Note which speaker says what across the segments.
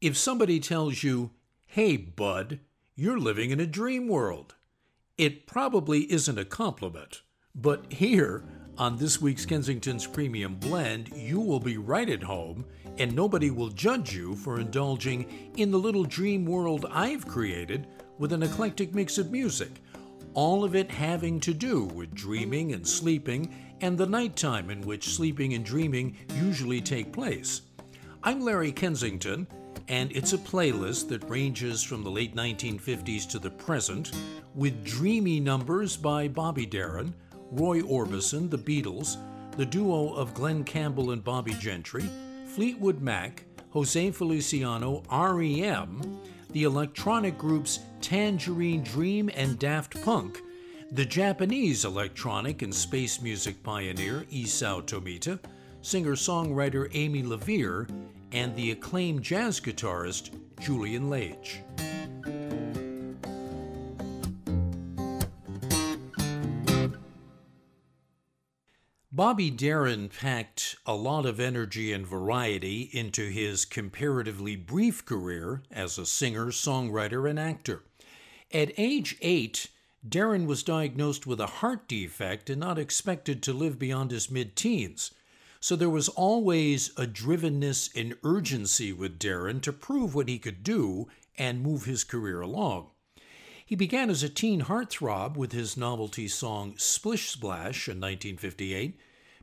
Speaker 1: If somebody tells you, hey, bud, you're living in a dream world, it probably isn't a compliment. But here, on this week's Kensington's Premium Blend, you will be right at home and nobody will judge you for indulging in the little dream world I've created with an eclectic mix of music, all of it having to do with dreaming and sleeping and the nighttime in which sleeping and dreaming usually take place. I'm Larry Kensington, and it's a playlist that ranges from the late 1950s to the present, with dreamy numbers by Bobby Darin, Roy Orbison, the Beatles, the duo of Glen Campbell and Bobbie Gentry, Fleetwood Mac, Jose Feliciano, REM, the electronic groups Tangerine Dream and Daft Punk, the Japanese electronic and space music pioneer Isao Tomita, singer songwriter Amy LaVere, and the acclaimed jazz guitarist Julian Lage. Bobby Darin packed a lot of energy and variety into his comparatively brief career as a singer, songwriter, and actor. At age eight, Darin was diagnosed with a heart defect and not expected to live beyond his mid teens. So there was always a drivenness and urgency with Darin to prove what he could do and move his career along. He began as a teen heartthrob with his novelty song Splish Splash in 1958,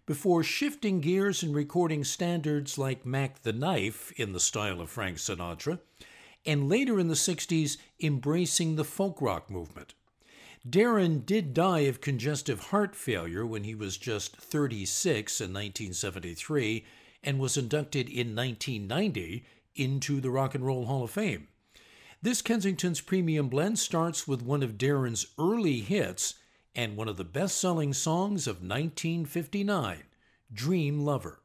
Speaker 1: before shifting gears and recording standards like Mack the Knife in the style of Frank Sinatra, and later in the 60s embracing the folk rock movement. Darin did die of congestive heart failure when he was just 36 in 1973 and was inducted in 1990 into the Rock and Roll Hall of Fame. This Kensington's Premium Blend starts with one of Darin's early hits and one of the best selling songs of 1959, Dream Lover.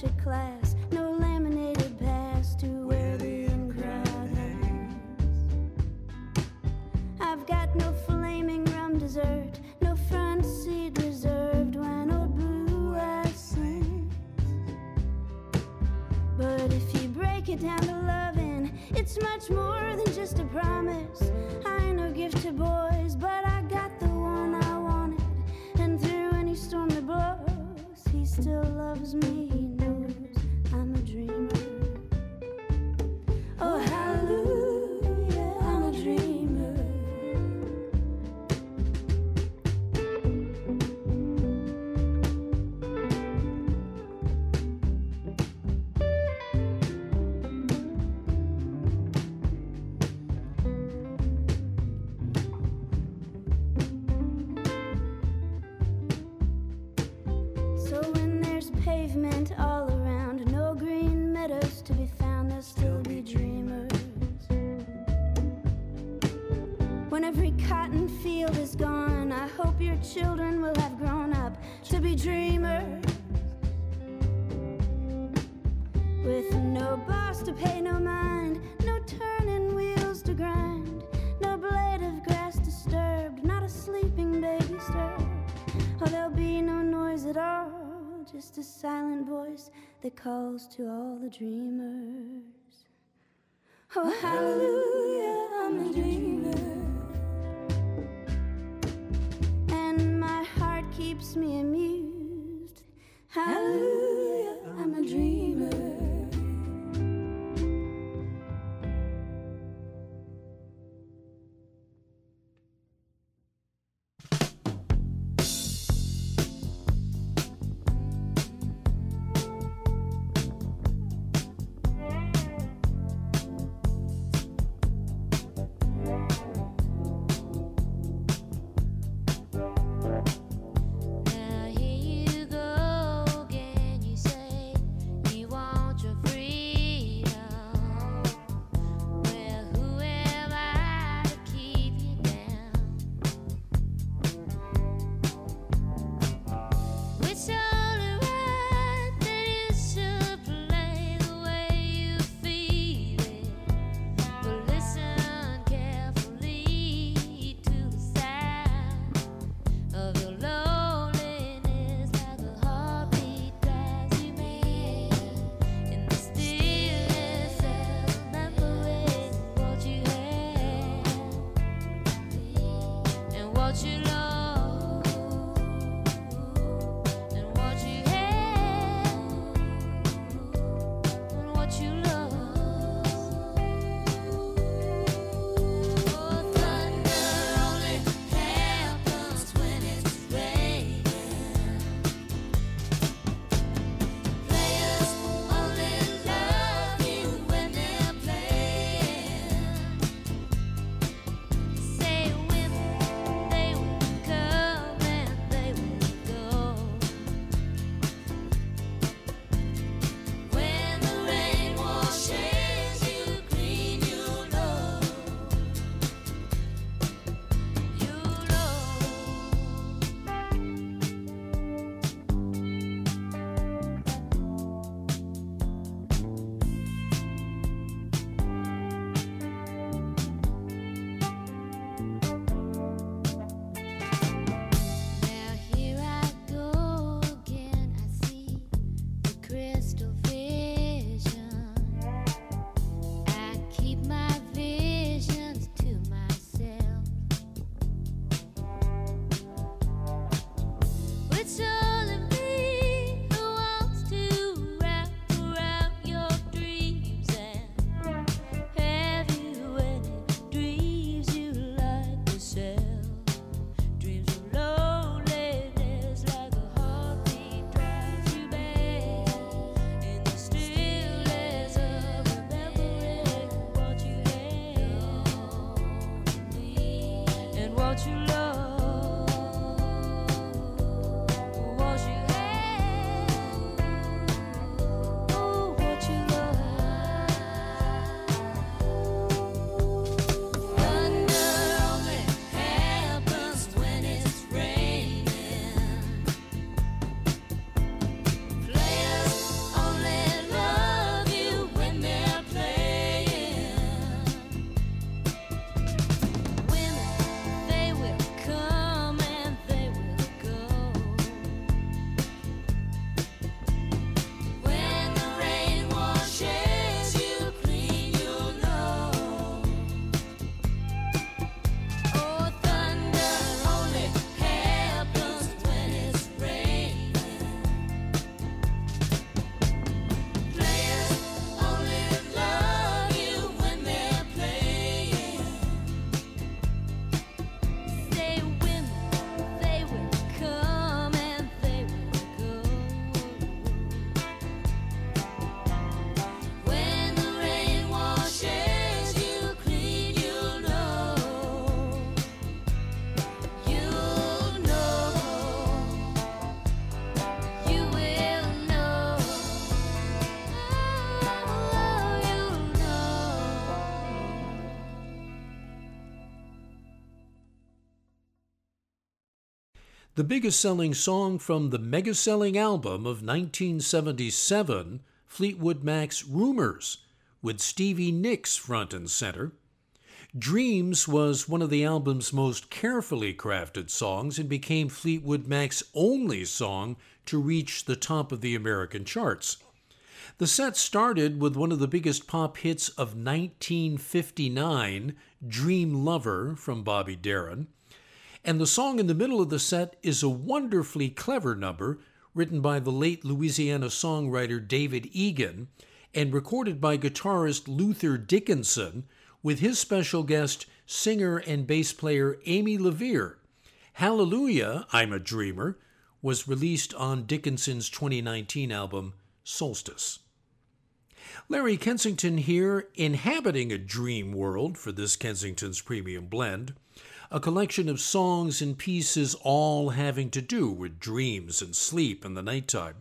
Speaker 2: To class. that calls to all the dreamers. Oh, hallelujah, I'm a dreamer. And my heart keeps me amused.
Speaker 3: The
Speaker 1: biggest selling song from the mega selling album of 1977, Fleetwood Mac's Rumors, with Stevie Nicks front and center. Dreams was one of the album's most carefully crafted songs and became Fleetwood Mac's only song to reach the top of the American charts. The set started with one of the biggest pop hits of 1959, Dream Lover from Bobby Darin. And the song in the middle of the set is a wonderfully clever number written by the late Louisiana songwriter David Egan and recorded by guitarist Luther Dickinson with his special guest, singer and bass player Amy LaVere. Hallelujah, I'm a Dreamer was released on Dickinson's 2019 album Solstice. Larry Kensington here, inhabiting a dream world for this Kensington's Premium Blend, a collection of songs and pieces all having to do with dreams and sleep in the nighttime.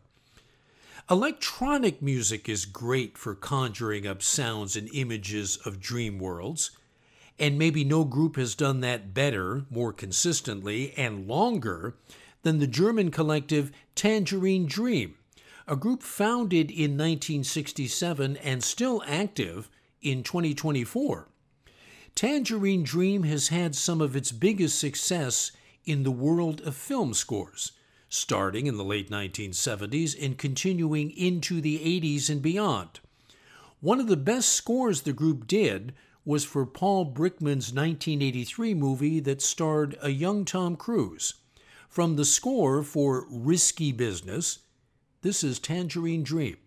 Speaker 1: Electronic music is great for conjuring up sounds and images of dream worlds, and maybe no group has done that better, more consistently, and longer than the German collective Tangerine Dream, a group founded in 1967 and still active in 2024. Tangerine Dream has had some of its biggest success in the world of film scores starting in the late 1970s and continuing into the 80s and beyond. One of the best scores the group did was for Paul Brickman's 1983 movie that starred a young Tom Cruise. From the score for Risky Business, this is Tangerine Dream.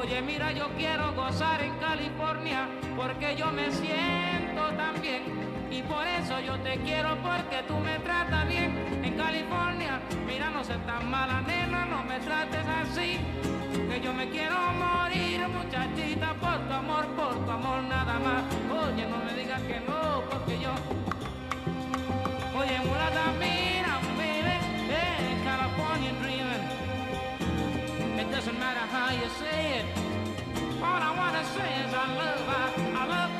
Speaker 4: Oye, mira, yo quiero gozar en California porque yo me siento tan bien. Y por eso yo te quiero porque tú me tratas bien en California. Mira, no seas tan mala, nena, no me trates así. Que yo me quiero morir, muchachita, por tu amor, por tu amor nada más. Oye, no me digas que no, porque yo... Oye, mulata mía. doesn't matter how you say it. All I wanna say is I love, I, I love.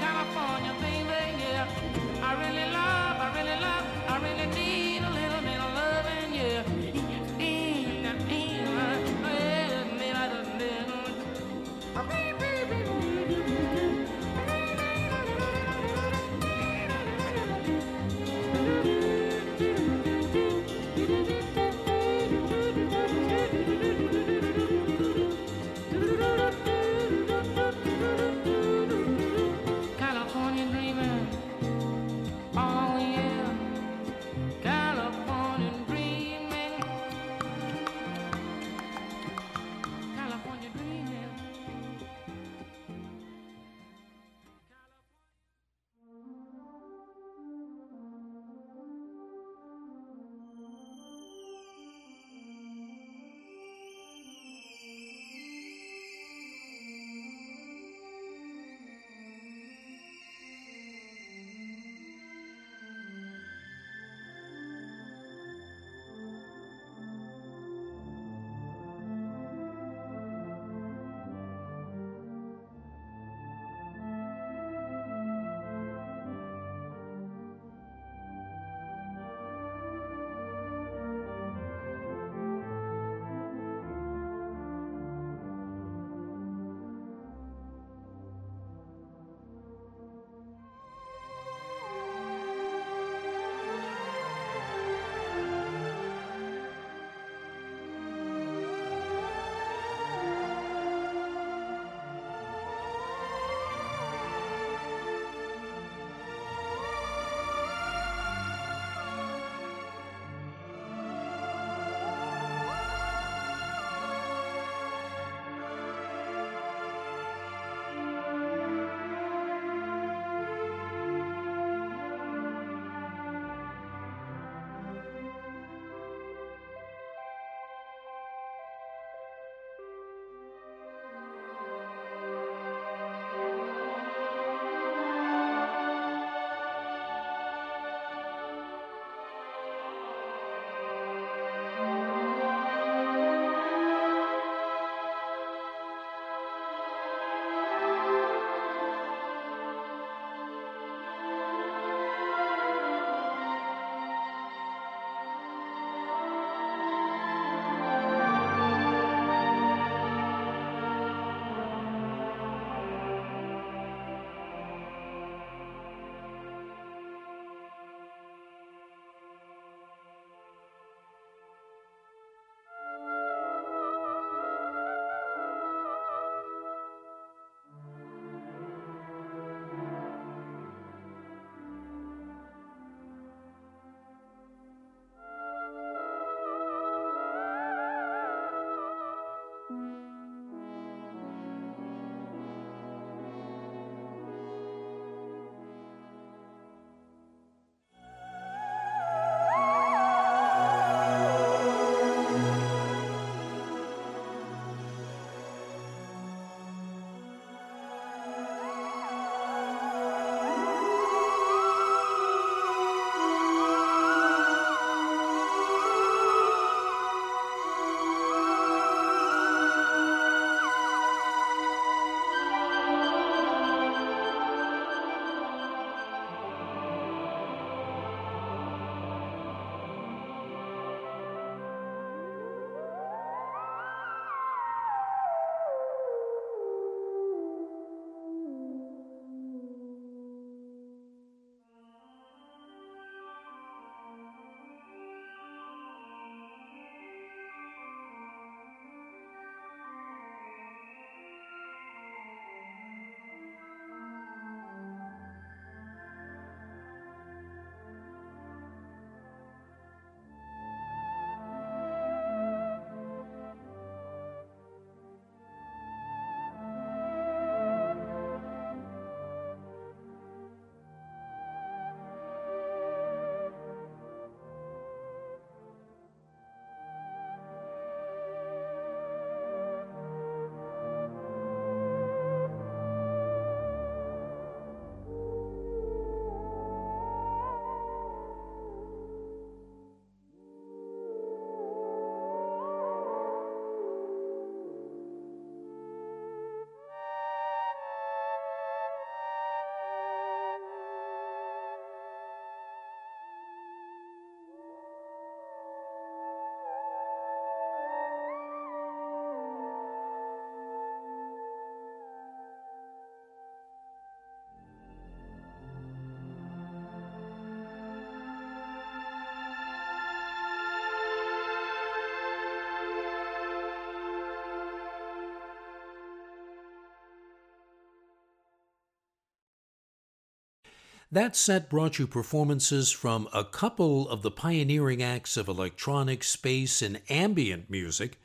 Speaker 5: That set brought you performances from a couple of the pioneering acts of electronic, space, and ambient music.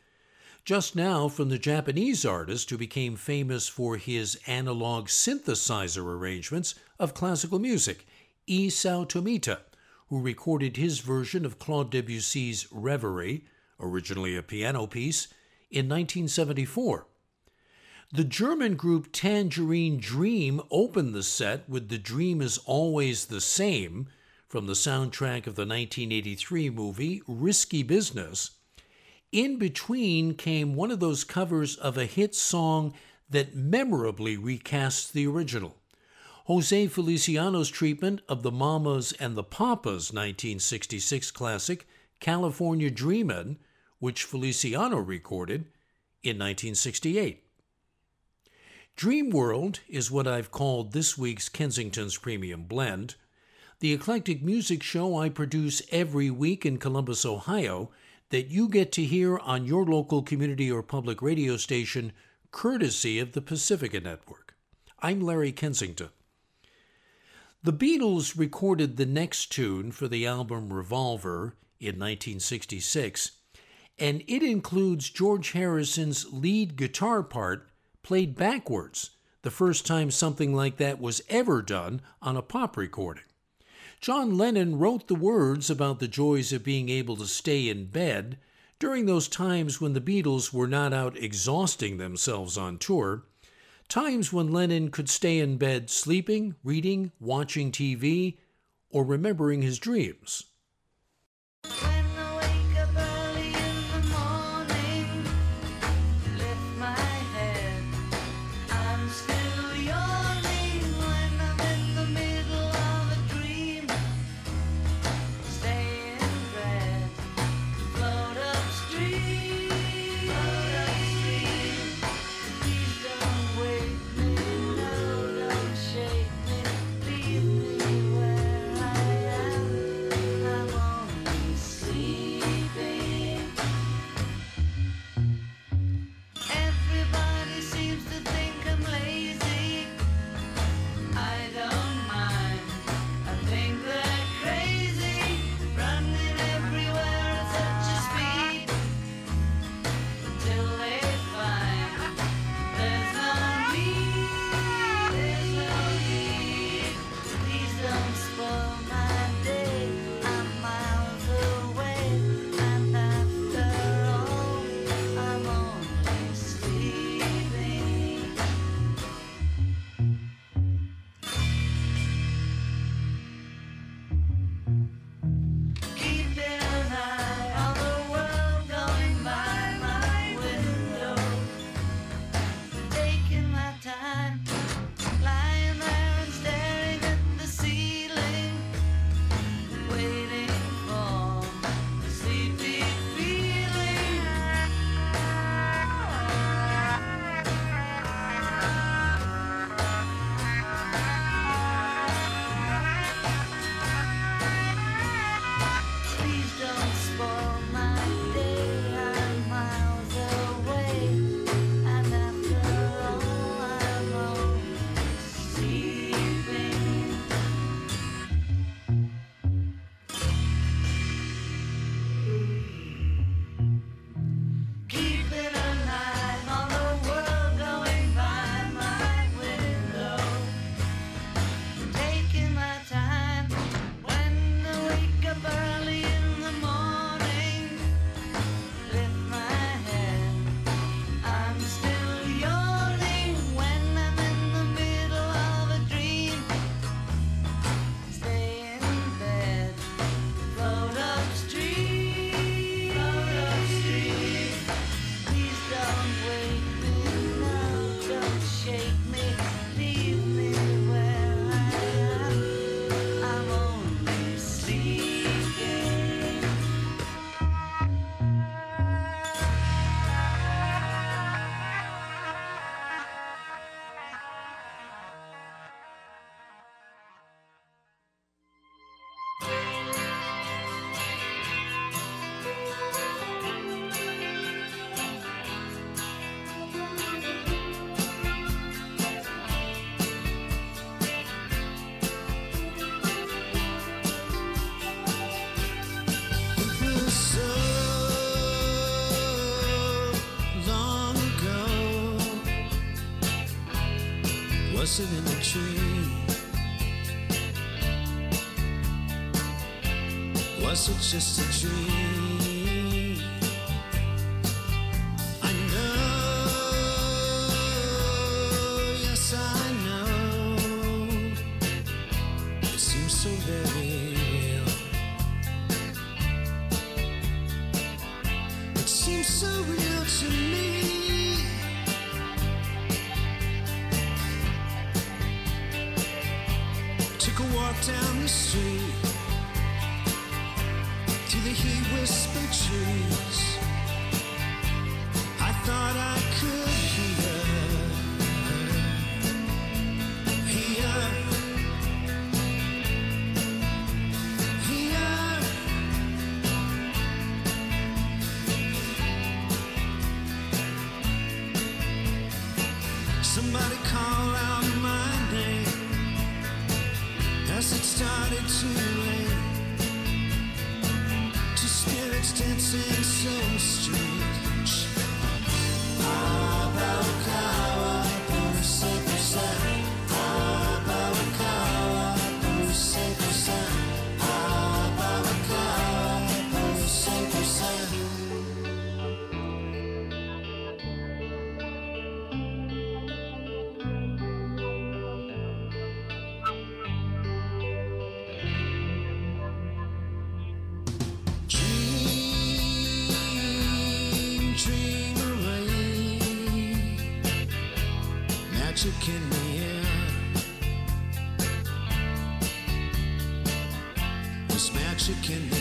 Speaker 5: Just now, from the Japanese artist who became famous for his analog synthesizer arrangements of classical music, Isao Tomita, who recorded his version of Claude Debussy's Reverie, originally a piano piece, in 1974. The German group Tangerine Dream opened the set with The Dream is Always the Same from the soundtrack of the 1983 movie Risky Business. In between came one of those covers of a hit song that memorably recasts the original. Jose Feliciano's treatment of the Mamas and the Papas 1966 classic California Dreamin', which Feliciano recorded in 1968. Dream World is what I've called this week's Kensington's Premium Blend, the eclectic music show I produce every week in Columbus, Ohio, that you get to hear on your local community or public radio station, courtesy of the Pacifica Network. I'm Larry Kensington. The Beatles recorded the next tune for the album Revolver in 1966, and it includes George Harrison's lead guitar part played backwards, the first time something like that was ever done on a pop recording. John Lennon wrote the words about the joys of being able to stay in bed during those times when the Beatles were not out exhausting themselves on tour, times when Lennon could stay in bed sleeping, reading, watching TV, or remembering his dreams.
Speaker 6: in the tree. Was it just a dream? taking me in. It's magic in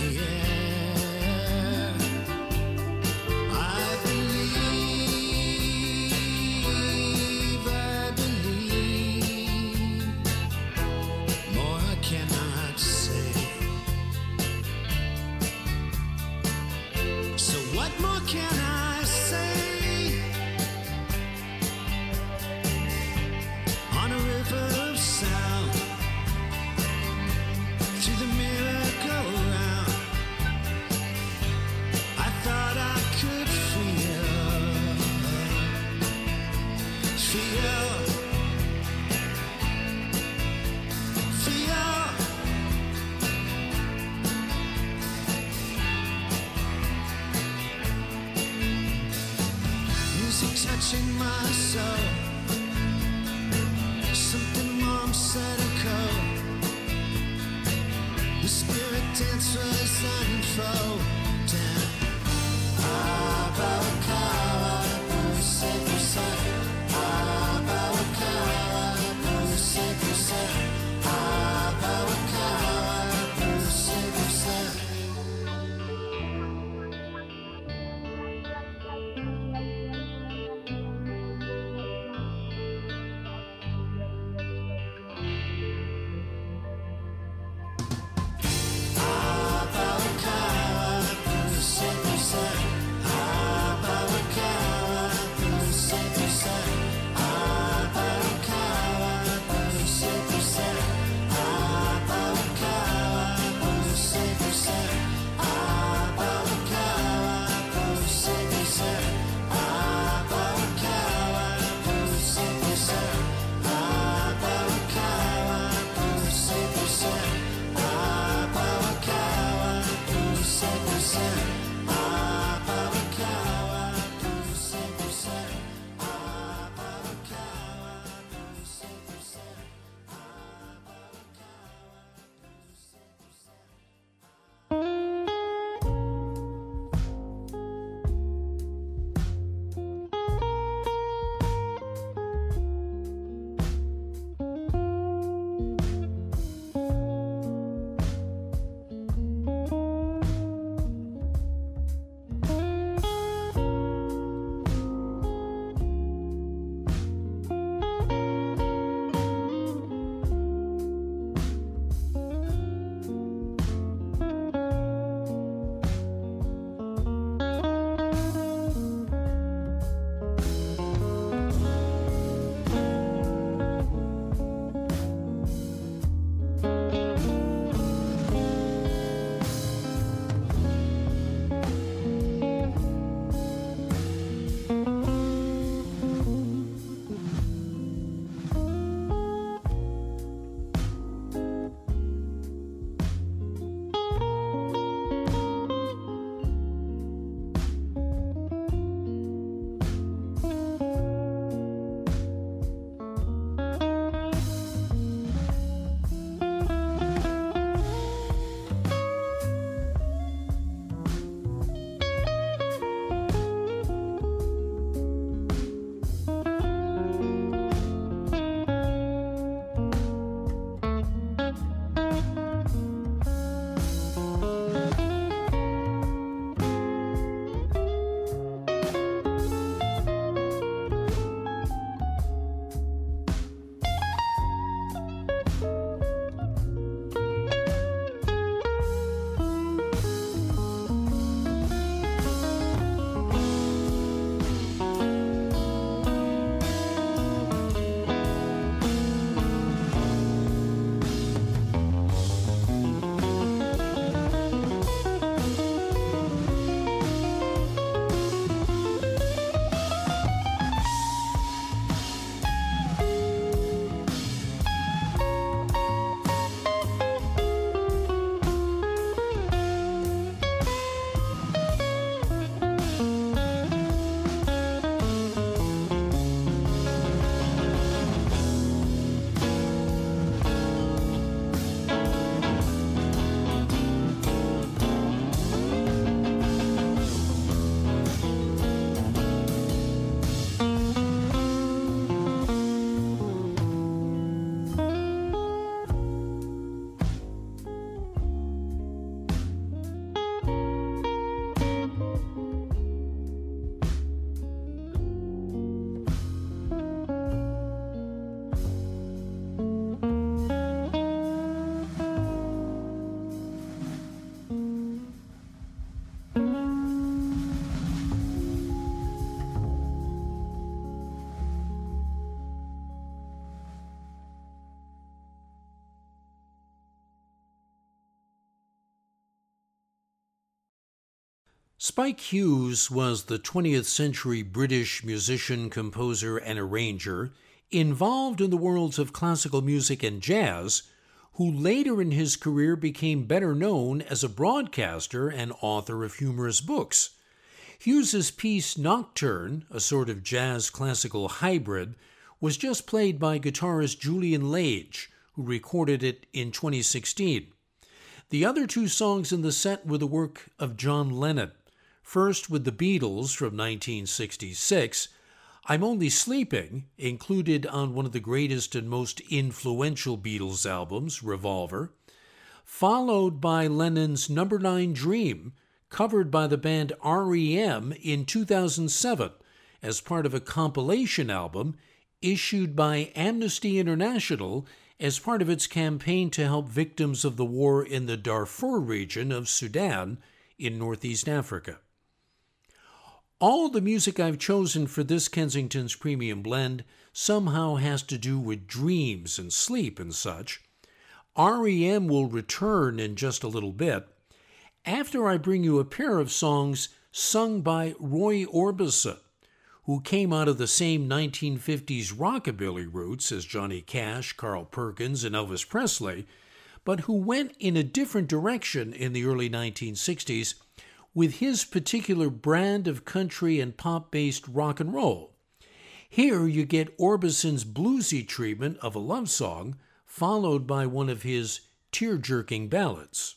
Speaker 1: Spike Hughes was the 20th century British musician, composer, and arranger involved in the worlds of classical music and jazz, who later in his career became better known as a broadcaster and author of humorous books. Hughes's piece Nocturne, a sort of jazz classical hybrid, was just played by guitarist Julian Lage, who recorded it in 2016. The other two songs in the set were the work of John Lennon first with the Beatles from 1966. I'm Only Sleeping, included on one of the greatest and most influential Beatles albums, Revolver, followed by Lennon's Number 9 Dream, covered by the band REM in 2007 as part of a compilation album issued by Amnesty International as part of its campaign to help victims of the war in the Darfur region of Sudan in Northeast Africa. All the music I've chosen for this Kensington's Premium Blend somehow has to do with dreams and sleep and such. REM will return in just a little bit after I bring you a pair of songs sung by Roy Orbison, who came out of the same 1950s rockabilly roots as Johnny Cash, Carl Perkins, and Elvis Presley, but who went in a different direction in the early 1960s with his particular brand of country and pop based rock and roll. Here you get Orbison's bluesy treatment of a love song, followed by one of his tear jerking ballads.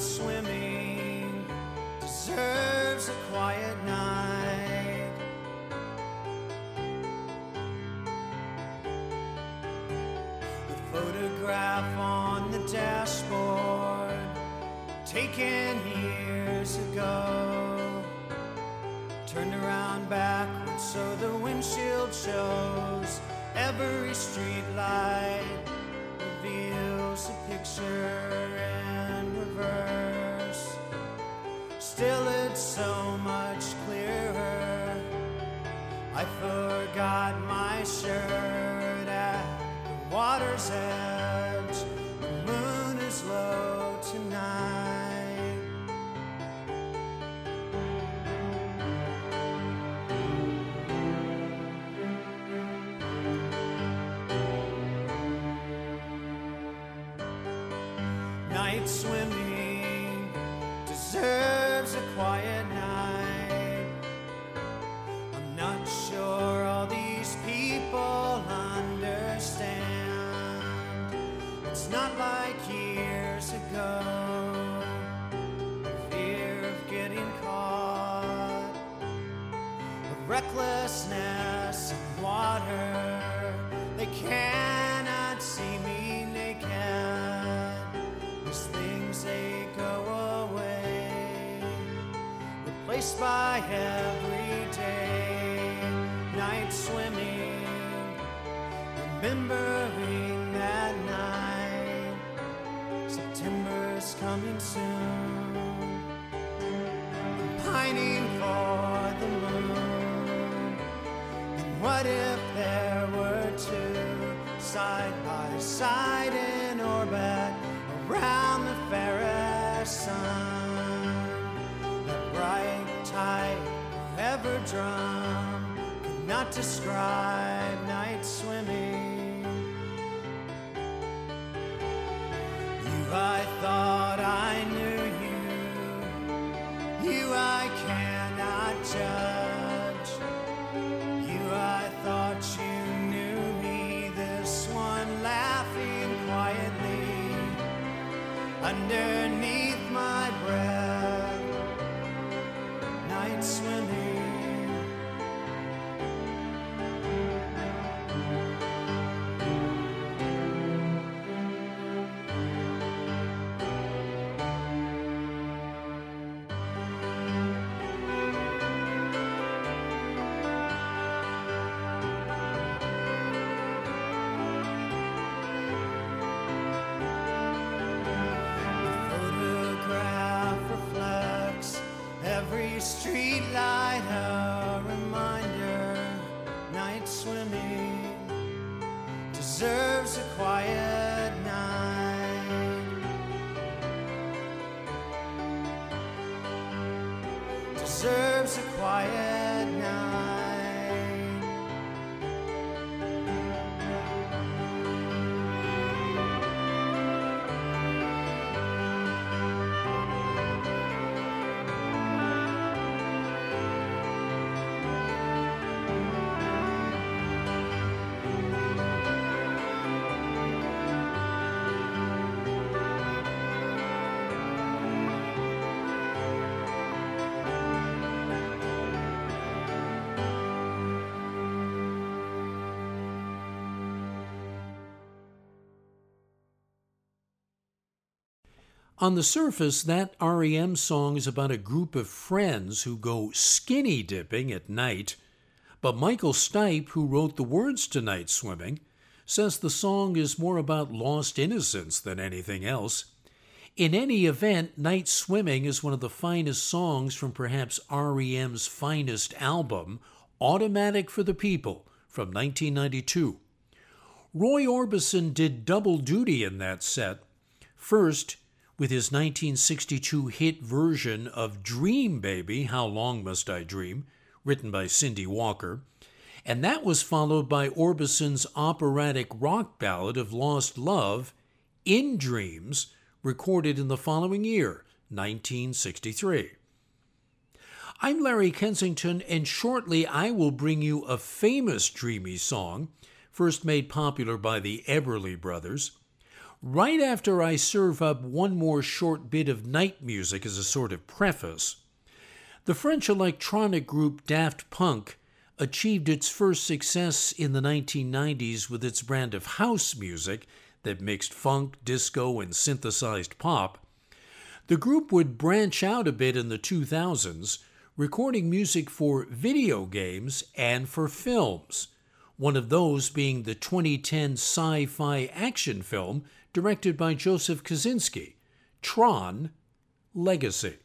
Speaker 7: swimming Not like years ago. Fear of getting caught, of recklessness in water. They cannot see me naked. These things they go away, replaced by everyday September's soon. Pining for the moon. And what if there were two side by side in orbit around the fairest sun? That bright, forever drum could not describe night swimming. You, I thought you. I cannot judge. You, I thought you knew me. This one laughing quietly underneath street light, a reminder. Night swimming deserves a quiet night. Deserves a quiet
Speaker 1: On the surface, that REM song is about a group of friends who go skinny dipping at night. But Michael Stipe, who wrote the words to Night Swimming, says the song is more about lost innocence than anything else. In any event, Night Swimming is one of the finest songs from perhaps REM's finest album, Automatic for the People, from 1992. Roy Orbison did double duty in that set. First, with his 1962 hit version of Dream Baby, How Long Must I Dream, written by Cindy Walker, and that was followed by Orbison's operatic rock ballad of lost love, In Dreams, recorded in the following year, 1963. I'm Larry Kensington, and shortly I will bring you a famous dreamy song, first made popular by the Everly Brothers right after I serve up one more short bit of night music as a sort of preface. The French electronic group Daft Punk achieved its first success in the 1990s with its brand of house music that mixed funk, disco, and synthesized pop. The group would branch out a bit in the 2000s, recording music for video games and for films, one of those being the 2010 sci fi action film directed by Joseph Kosinski, Tron Legacy.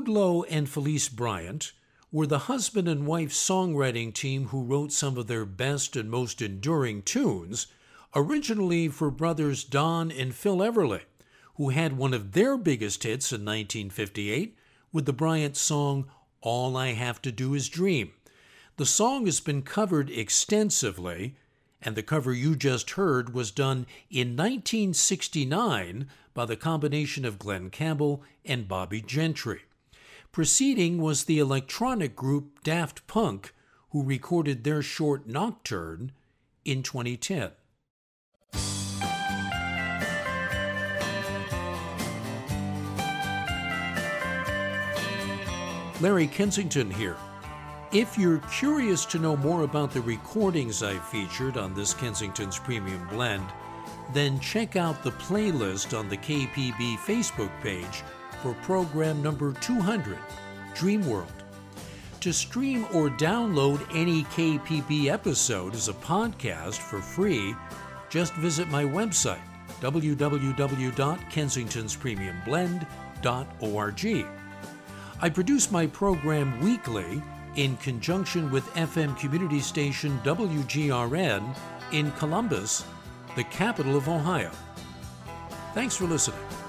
Speaker 1: Boudleaux and Felice Bryant were the husband and wife songwriting team who wrote some of their best and most enduring tunes, originally for brothers Don and Phil Everly, who had one of their biggest hits in 1958 with the Bryant song All I Have to Do Is Dream. The song has been covered extensively, and the cover you just heard was done in 1969 by the combination of Glen Campbell and Bobbie Gentry. Preceding was the electronic group Daft Punk, who recorded their short Nocturne in 2010. Larry Kensington here. If you're curious to know more about the recordings I've featured on this Kensington's Premium Blend, then check out the playlist on the KPB Facebook page for program number 200, Dream World. To stream or download any KPB episode as a podcast for free, just visit my website, www.kensingtonspremiumblend.org. I produce my program weekly in conjunction with FM community station WGRN in Columbus, the capital of Ohio. Thanks for listening.